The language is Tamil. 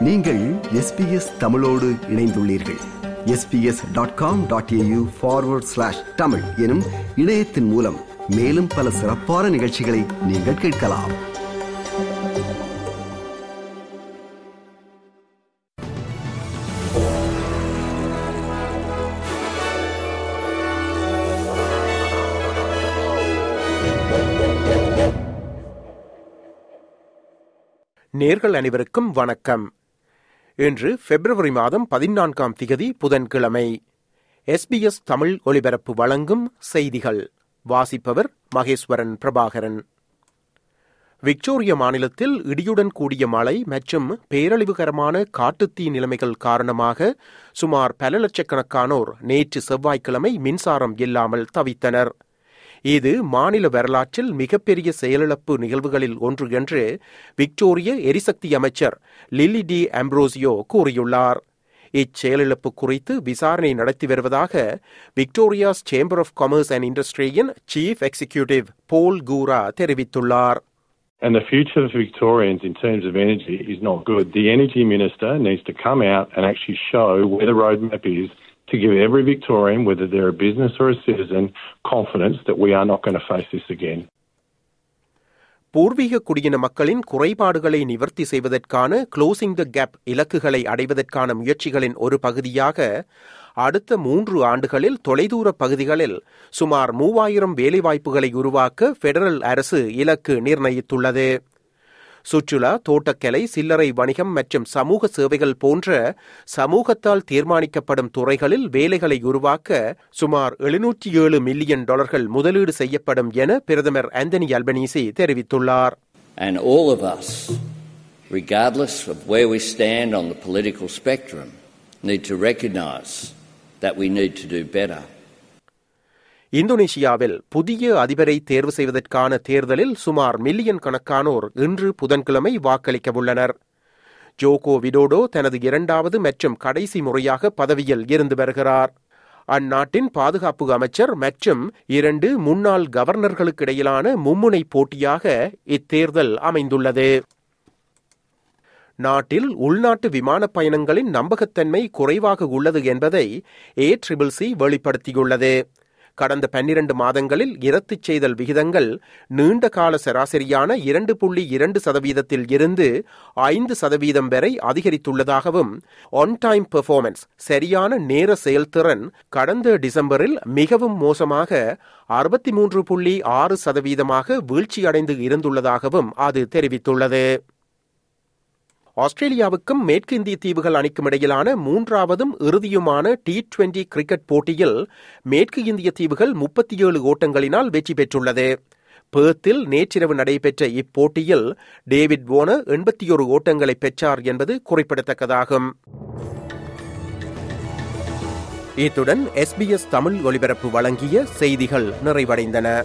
நீங்கள் எஸ்பிஎஸ் தமிழோடு இணைந்துள்ளீர்கள். SBS dot com dot AU forward slash Tamil எனும் இணையத்தின் மூலம் மேலும் பல சிறப்பான நிகழ்ச்சிகளை நீங்கள் கேட்கலாம். நேர்கள் அனைவருக்கும் வணக்கம். இன்று பிப்ரவரி மாதம் பதினான்காம் திகதி புதன்கிழமை. எஸ்பிஎஸ் தமிழ் ஒலிபரப்பு வழங்கும் செய்திகள். வாசிப்பவர் மகேஸ்வரன் பிரபாகரன். விக்டோரிய மாநிலத்தில் இடியுடன் கூடிய மழை மற்றும் பேரழிவுகரமான காட்டுத்தீ நிலைமைகள் காரணமாக சுமார் பல லட்சக்கணக்கானோர் நேற்று செவ்வாய்க்கிழமை மின்சாரம் இல்லாமல் தவித்தனர். இது மாநில வரலாற்றில் மிகப்பெரிய செயலிழப்பு நிகழ்வுகளில் ஒன்று என்று விக்டோரிய எரிசக்தி அமைச்சர் லில்லி டி அம்ப்ரோசியோ கூறியுள்ளார் இச்செயலிழப்பு குறித்து விசாரணை நடத்தி வருவதாக Victoria's chamber of commerce and இண்டஸ்ட்ரியின் chief executive Paul Guerra தெரிவித்துள்ளார் And the future of Victorians in terms of energy is not good. The Energy Minister needs to come out and actually show where the roadmap is to give every Victorian, whether they're a business or a citizen, confidence that we are not going to face this again. பூர்வீக குடியின மக்களின் குறைபாடுகளை நிவர்த்தி செய்வதற்கான க்ளோசிங் த கேப் இலக்குகளை அடைவதற்கான முயற்சிகளின் ஒரு பகுதியாக அடுத்த மூன்று ஆண்டுகளில் தொலைதூர பகுதிகளில் சுமார் மூவாயிரம் வேலைவாய்ப்புகளை உருவாக்க பெடரல் அரசு இலக்கு நிர்ணயித்துள்ளது சுற்றுலா தோட்டக்கலை சில்லறை வணிகம் மற்றும் சமூக சேவைகள் போன்ற சமூகத்தால் தீர்மானிக்கப்படும் துறைகளில் வேலைகளை உருவாக்க சுமார் எழுநூற்றி ஏழு மில்லியன் டாலர்கள் முதலீடு செய்யப்படும் என பிரதமர் ஆந்தனி அல்பனீசி தெரிவித்துள்ளார் And all of us, regardless of where we stand on the political spectrum, need to recognise that we need to do better. இந்தோனேஷியாவில் புதிய அதிபரை தேர்வு செய்வதற்கான தேர்தலில் சுமார் மில்லியன் கணக்கானோர் இன்று புதன்கிழமை வாக்களிக்க உள்ளனர். ஜோகோ விடோடோ தனது இரண்டாவது மற்றும் கடைசி முறையாக பதவியில் இருந்து வருகிறார். அந்நாட்டின் பாதுகாப்பு அமைச்சர் மற்றும் இரண்டு முன்னாள் கவர்னர்களுக்கு இடையிலான மும்முனை போட்டியாக இத்தேர்தல் அமைந்துள்ளது. நாட்டில் உள்நாட்டு விமான பயணங்களின் நம்பகத்தன்மை குறைவாக உள்ளது என்பதை ஏ ட்ரிபிள் சி வெளிப்படுத்தியுள்ளது. கடந்த பன்னிரண்டு மாதங்களில் இரத்துச் செய்தல் விகிதங்கள் நீண்ட கால சராசரியான இரண்டு புள்ளி இரண்டு சதவீதத்தில் இருந்து ஐந்து சதவீதம் வரை அதிகரித்துள்ளதாகவும் ஒன் டைம் பெர்ஃபார்மன்ஸ் சரியான நேர செயல்திறன் கடந்த டிசம்பரில் மிகவும் மோசமாக அறுபத்தி மூன்று புள்ளி ஆறு சதவீதமாக வீழ்ச்சியடைந்து இருந்துள்ளதாகவும் அது தெரிவித்துள்ளது. ஆஸ்திரேலியாவுக்கும் மேற்கு இந்திய தீவுகள் அணிக்கும் இடையிலான மூன்றாவதும் இறுதியுமான டி டுவெண்டி கிரிக்கெட் போட்டியில் மேற்கு இந்திய தீவுகள் முப்பத்தி ஏழு ஓட்டங்களினால் வெற்றி பெற்றுள்ளது. பேர்த்தில் நேற்றிரவு நடைபெற்ற இப்போட்டியில் டேவிட் போன எண்பத்தி ஒரு ஓட்டங்களை பெற்றார் என்பது குறிப்பிடத்தக்கதாகும். இத்துடன் எஸ்பிஎஸ் தமிழ் ஒலிபரப்பு வழங்கிய செய்திகள் நிறைவடைந்தன.